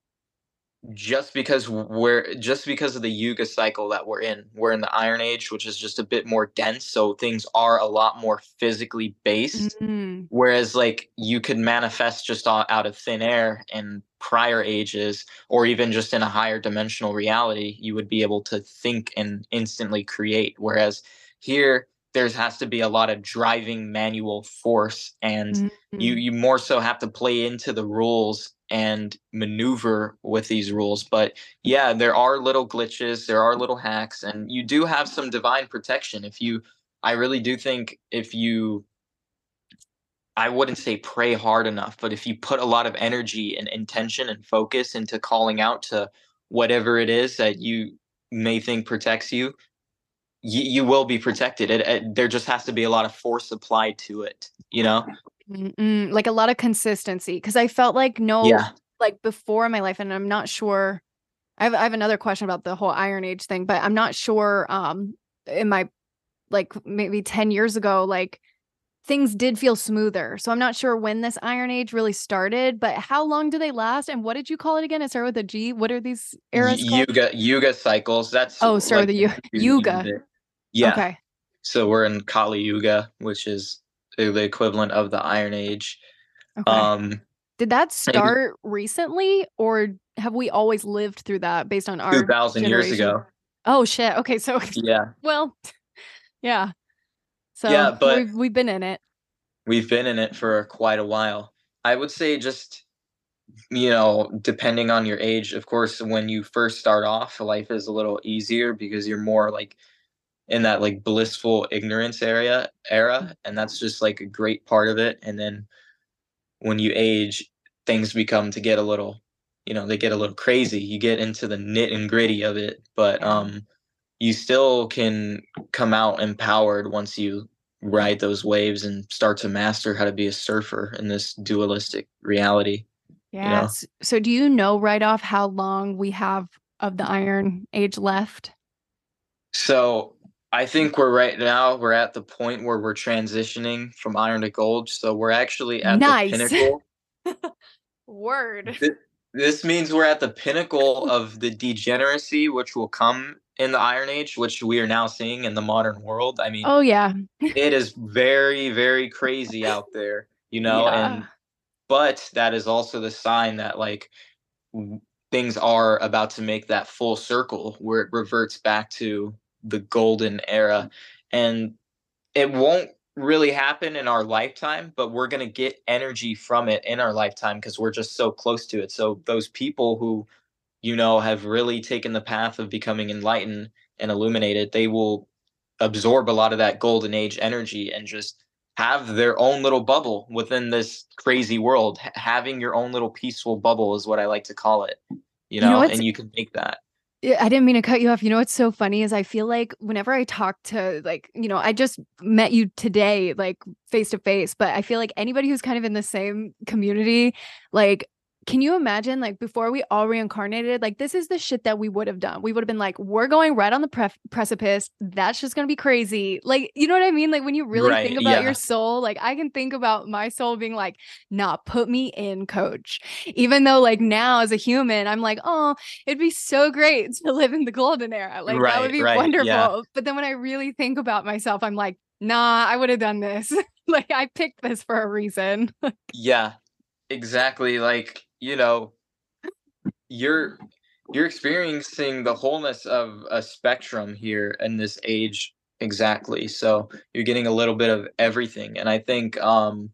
just because we're just because of the yuga cycle that we're in. We're in the iron age which is just a bit more dense so things are a lot more physically based. Mhm. whereas like you could manifest just out of thin air in prior ages or even just in a higher dimensional reality you would be able to think and instantly create. Whereas here there has to be a lot of driving manual force and you Mhm. you more so have to play into the rules and maneuver with these rules but yeah there are little glitches there are little hacks and you do have some divine protection if you i really do think if you I wouldn't say pray hard enough, but if you put a lot of energy and intention and focus into calling out to whatever it is that you may think protects you, you, you will be protected. It, it, there just has to be a lot of force applied to it, you know? Mm-mm. Like a lot of consistency. Cause I felt like no, Yeah. like before in my life, and I'm not sure. I have I have another question about the whole Iron Age thing, but I'm not sure. Um, in my like maybe ten years ago, like things did feel smoother. So I'm not sure when this Iron Age really started, but how long do they last? And what did you call it again? It started with a G. What are these eras Y- called? Yuga, Yuga cycles. That's Oh, sorry, like the Yuga. It. Yeah. Okay. So we're in Kali Yuga, which is the equivalent of the Iron Age. Okay. Um, did that start recently, or have we always lived through that based on our two thousand years ago. Oh shit. Okay, so Yeah. well, yeah. So Yeah, but- we've we've been in it. we've been in it for quite a while. I would say just you know, depending on your age, of course, when you first start off, life is a little easier because you're more like in that like blissful ignorance area era, and that's just like a great part of it. And then when you age, things become to get a little, you know, they get a little crazy. You get into the nit and gritty of it, but um you still can come out empowered once you ride those waves and start to master how to be a surfer in this dualistic reality. Yeah. s- So do you know right off how long we have of the Iron Age left? So I think we're right now we're at the point where we're transitioning from iron to gold. So we're actually at Nice. the pinnacle. Word. Th- This means we're at the pinnacle of the degeneracy which will come in the Iron Age, which we are now seeing in the modern world. I mean, Oh yeah. it is very, very crazy out there, you know, and but that is also the sign that like w- things are about to make that full circle where it reverts back to the golden era and it won't really happen in our lifetime but we're going to get energy from it in our lifetime because we're just so close to it so those people who you know, have really taken the path of becoming enlightened and illuminated, they will absorb a lot of that golden age energy and just have their own little bubble within this crazy world. H- having your own little peaceful bubble is what I like to call it. You know, You know and you can make that. I didn't mean to cut you off. You know what's so funny is I feel like whenever I talk to like, you know, I just met you today, like face to face, but I feel like anybody who's kind of in the same community, like, can you imagine like before we all reincarnated, like this is the shit that we would have done. We would have been like, we're going right on the pref- precipice. That's just gonna be crazy. Like, you know what I mean? Like when you really Right, think about yeah. your soul, like I can think about my soul being like, nah, put me in, coach. Even though like now as a human, I'm like, oh, it'd be so great to live in the golden era. Like that would be right, wonderful. yeah. But then when I really think about myself, I'm like, nah, I would have done this. like I picked this for a reason. Yeah, exactly. Like, you know, you're you're experiencing the wholeness of a spectrum here in this age exactly. So you're getting a little bit of everything. And I think um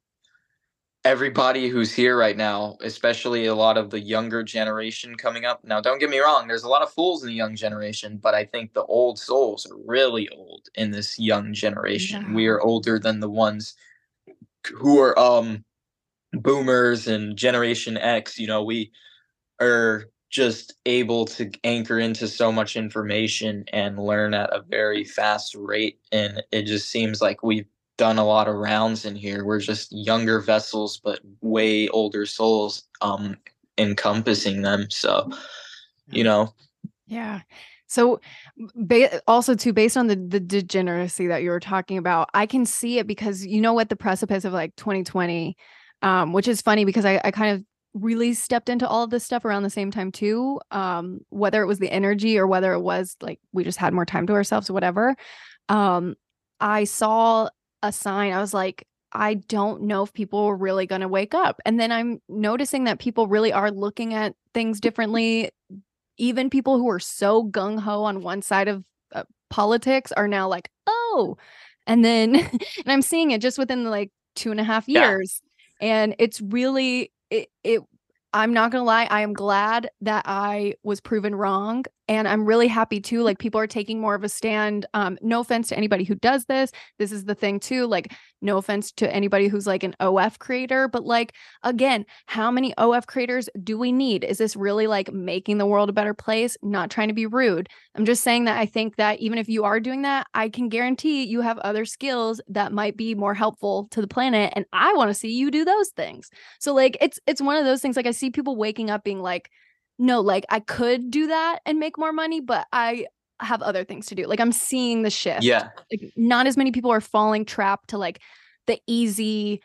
everybody who's here right now, especially a lot of the younger generation coming up. Now, don't get me wrong, there's a lot of fools in the young generation, but I think the old souls are really old in this young generation. We are older than the ones who are um boomers and generation X, you know, we are just able to anchor into so much information and learn at a very fast rate. And it just seems like we've done a lot of rounds in here. We're just younger vessels but way older souls um encompassing them. So you know. Yeah. So ba- also too based on the the degeneracy that you were talking about, I can see it because you know what? The precipice of like 2020 um which is funny because I I kind of really stepped into all of this stuff around the same time too um whether it was the energy or whether it was like we just had more time to ourselves or whatever. Um I saw a sign I was like I don't know if people are really going to wake up. And then I'm noticing that people really are looking at things differently. Even people who are so gung ho on one side of uh, politics are now like, oh, and then and I'm seeing it just within the like two and a half Yeah. And it's really it. it I'm not gonna lie, I am glad that I was proven wrong, and I'm really happy too. Like people are taking more of a stand. Um, no offense to anybody who does this. This is the thing too. Like no offense to anybody who's like an OF creator, but like again, how many OF creators do we need? Is this really like making the world a better place? Not trying to be rude. I'm just saying that I think that even if you are doing that, I can guarantee you have other skills that might be more helpful to the planet and I want to see you do those things. So like it's it's one of those things like I see people waking up being like no, like I could do that and make more money, but I have other things to do. Like I'm seeing the shift yeah like not as many people are falling trapped to like the easy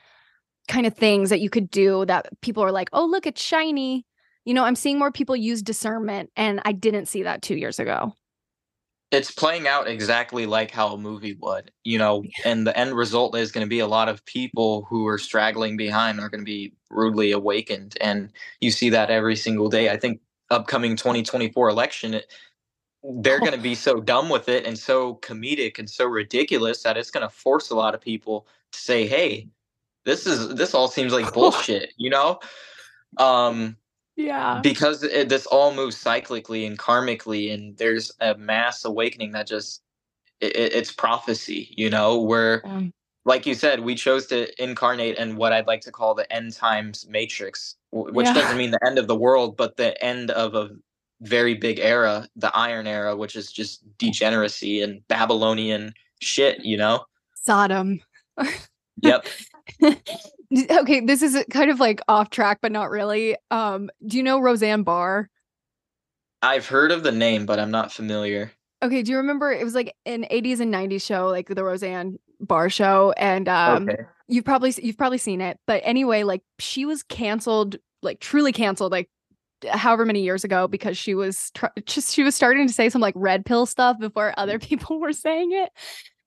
kind of things that you could do that people are like, oh, look, it's shiny. You know, I'm seeing more people use discernment, and I didn't see that two years ago. it's playing out exactly like how a movie would, you know, and the end result is going to be a lot of people who are straggling behind are going to be rudely awakened. And you see that every single day. I think upcoming 2024 election, it, they're going to be so dumb with it and so comedic and so ridiculous that it's going to force a lot of people to say, hey, this is this all seems like bullshit, you know? Um, Yeah. because it, this all moves cyclically and karmically and there's a mass awakening that just it, it- it's prophecy you know where Um, like you said we chose to incarnate in what i'd like to call the end times matrix which Yeah. doesn't mean the end of the world but the end of a very big era the iron era which is just degeneracy and babylonian shit you know Sodom. yep okay, this is kind of like off track, but not really. Um, do you know Roseanne Barr? i've heard of the name but i'm not familiar Okay, do you remember it was like an 80s and 90s show, like the Roseanne Barr show, and um, okay you've probably you've probably seen it but anyway like she was canceled like truly canceled like however many years ago because she was tr- just she was starting to say some like red pill stuff before other people were saying it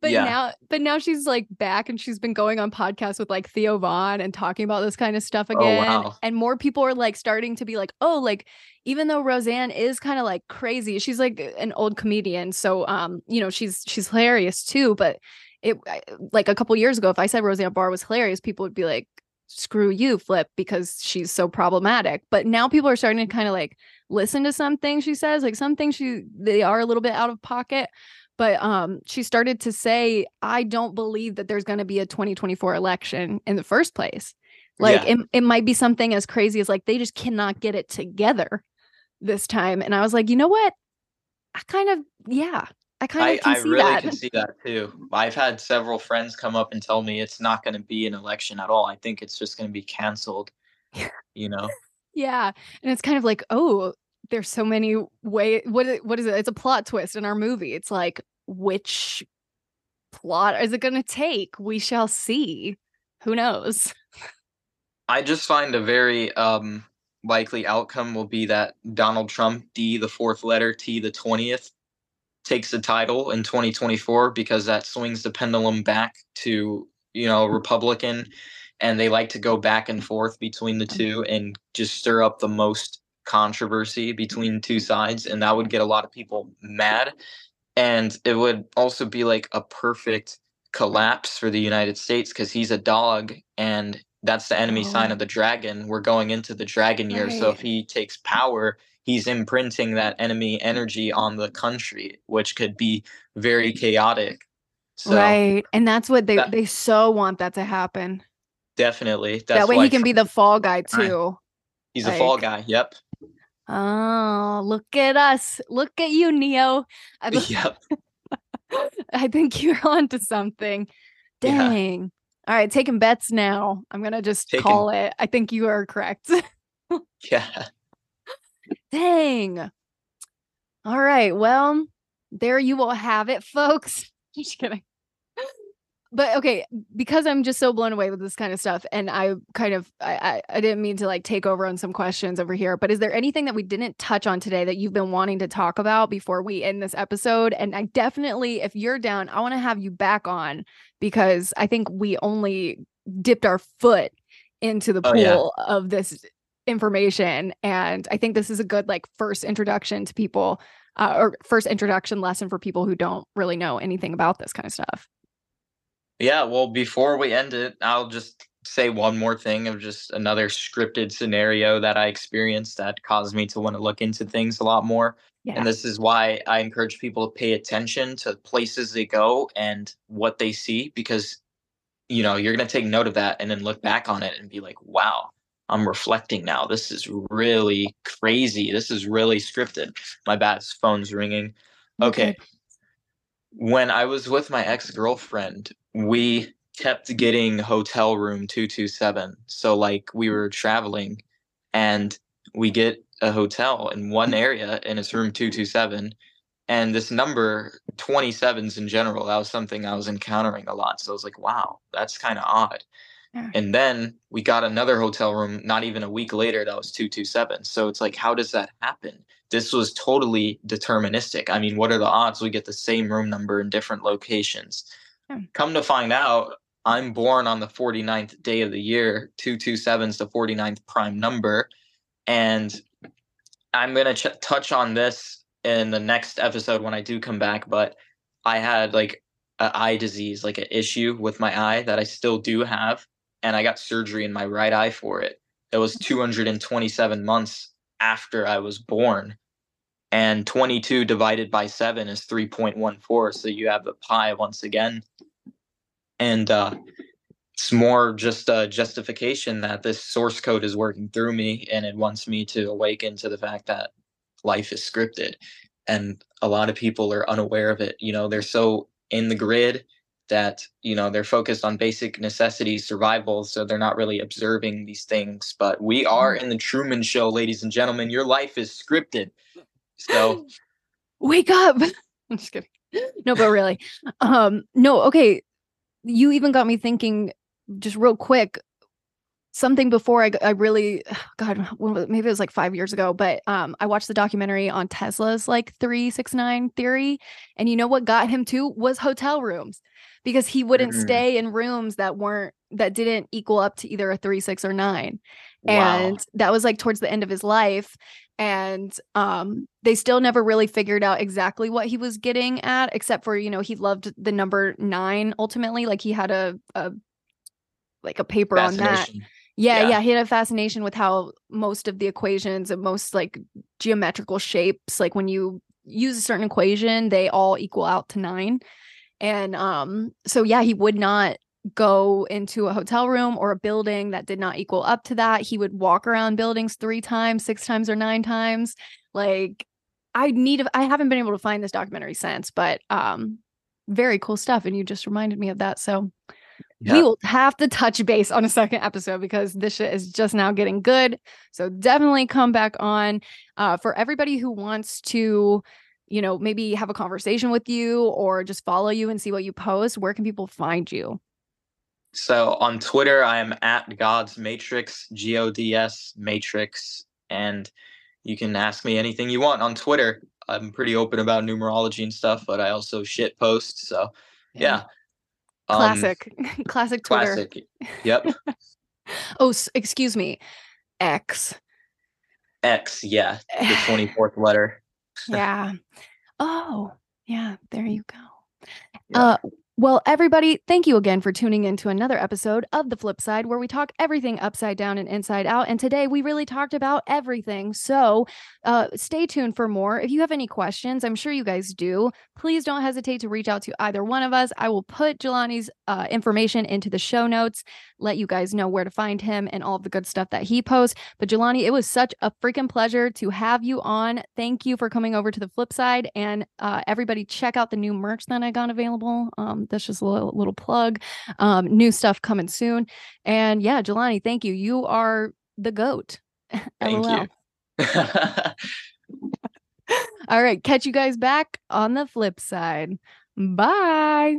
but Yeah. now but now she's like back and she's been going on podcasts with like Theo Von and talking about this kind of stuff Oh, again wow. and more people are like starting to be like oh like even though Roseanne is kind of like crazy she's like an old comedian so um you know she's she's hilarious too but it like a couple years ago if i said roseanne barr was hilarious people would be like screw you, Flip, because she's so problematic. But now people are starting to kind of like listen to something she says. Like something she they are a little bit out of pocket. But um, she started to say, I don't believe that there's going to be a 2024 election in the first place. Like Yeah. it, it might be something as crazy as like they just cannot get it together this time. And I was like, you know what? I kind of, yeah, I kind I, of can I see really that. can see that too. I've had several friends come up and tell me it's not going to be an election at all. I think it's just going to be canceled. You know, Yeah. And it's kind of like, oh, there's so many way what is, what is it? It's a plot twist in our movie. It's like which plot is it going to take? We shall see. Who knows? I just find a very um, likely outcome will be that Donald Trump, D, the fourth letter, T, the 20th, takes the title in 2024 because that swings the pendulum back to, you know, Republican. And they like to go back and forth between the two mm-hmm. and just stir up the most controversy between two sides. And that would get a lot of people mad. And it would also be like a perfect collapse for the United States because he's a dog and that's the enemy sign Oh. of the dragon. We're going into the dragon year. So if he takes power, he's imprinting that enemy energy on the country, which could be very chaotic. So right. And that's what they that- they so want that to happen. definitely. That's that way he can be the fall guy too. he's a fall guy. Yep. Oh, look at us. Look at you, Neo. I, Yep. I think you're onto something. Yeah. Dang. All right, taking bets now. I'm gonna just call it. I think you are correct. Yeah. Dang. All right. Well, there you will have it, folks. Just kidding. But okay, because I'm just so blown away with this kind of stuff, and I kind of I, I I didn't mean to like take over on some questions over here. But is there anything that we didn't touch on today that you've been wanting to talk about before we end this episode? And I definitely, if you're down, I want to have you back on because I think we only dipped our foot into the Oh, pool yeah. of this information and i think this is a good like first introduction to people uh, or first introduction lesson for people who don't really know anything about this kind of stuff. Yeah, well, before we end it, I'll just say one more thing of just another scripted scenario that I experienced that caused me to want to look into things a lot more. yeah. And this is why I encourage people to pay attention to places they go and what they see because you know, you're going to take note of that and then look back on it and be like, "Wow, I'm reflecting now. This is really crazy. This is really scripted." My bad, phone's ringing. Okay. When I was with my ex-girlfriend, we kept getting hotel room 227. So like we were traveling and we get a hotel in one area and it's room 227 and this number 27s in general that was something i was encountering a lot so i was like wow that's kind of odd Yeah. and then we got another hotel room not even a week later that was 227 so it's like how does that happen this was totally deterministic i mean what are the odds we get the same room number in different locations Yeah. come to find out i'm born on the 49th day of the year 227 is the 49th prime number and I'm gonna ch- touch on this in the next episode when I do come back. But I had like an eye disease, like an issue with my eye that I still do have, and I got surgery in my right eye for it. It was 227 months after I was born, and 22 divided by seven is 3.14. So you have the pi once again, and uh, it's more just a justification that this source code is working through me and it wants me to awaken to the fact that life is scripted and a lot of people are unaware of it you know they're so in the grid that you know they're focused on basic necessities survival so they're not really observing these things but we are in the truman show ladies and gentlemen. Your life is scripted. So wake up! I'm just kidding. No but really. Um no okay. You even got me thinking just real quick something before I, I really god maybe it was like five years ago but um i watched the documentary on tesla's like 369 theory and you know what got him to? Was hotel rooms because he wouldn't Mm. stay in rooms that weren't that didn't equal up to either a three six or nine wow and that was like towards the end of his life and um they still never really figured out exactly what he was getting at except for you know he loved the number 9 ultimately like he had a a like a paper on that Yeah, Yeah. yeah, he had a fascination with how most of the equations and most like geometrical shapes, like when you use a certain equation, they all equal out to nine. And um, so yeah, he would not go into a hotel room or a building that did not equal up to that. He would walk around buildings three times, six times, or nine times. Like I need I haven't been able to find this documentary since, but um very cool stuff. And you just reminded me of that. So we will have to touch base on a second episode because this shit is just now getting good. So definitely come back on. Uh, for everybody who wants to, you know, maybe have a conversation with you or just follow you and see what you post, where can people find you? So on Twitter, I am at God's Matrix, G O D S Matrix, and you can ask me anything you want on Twitter. I'm pretty open about numerology and stuff, but I also shit post. So yeah, Um, Classic, classic Twitter. classic. Yep, Oh, excuse me. X. X. Yeah, the 24th letter. Yeah. Oh, yeah. There you go. Yeah. Uh, well, everybody, thank you again for tuning in to another episode of The Flypside, where we talk everything upside down and inside out. And today we really talked about everything. So uh, stay tuned for more. If you have any questions, I'm sure you guys do, please don't hesitate to reach out to either one of us. I will put Jelani's uh, information into the show notes, let you guys know where to find him and all of the good stuff that he posts. But Jelani, it was such a freaking pleasure to have you on. Thank you for coming over to the flip side. And uh, everybody, check out the new merch that I got available. Um, that's just a little, little plug. Um, new stuff coming soon. And yeah, Jelani, thank you. You are the goat. Thank LOL. you. All right, catch you guys back on the flip side. Bye.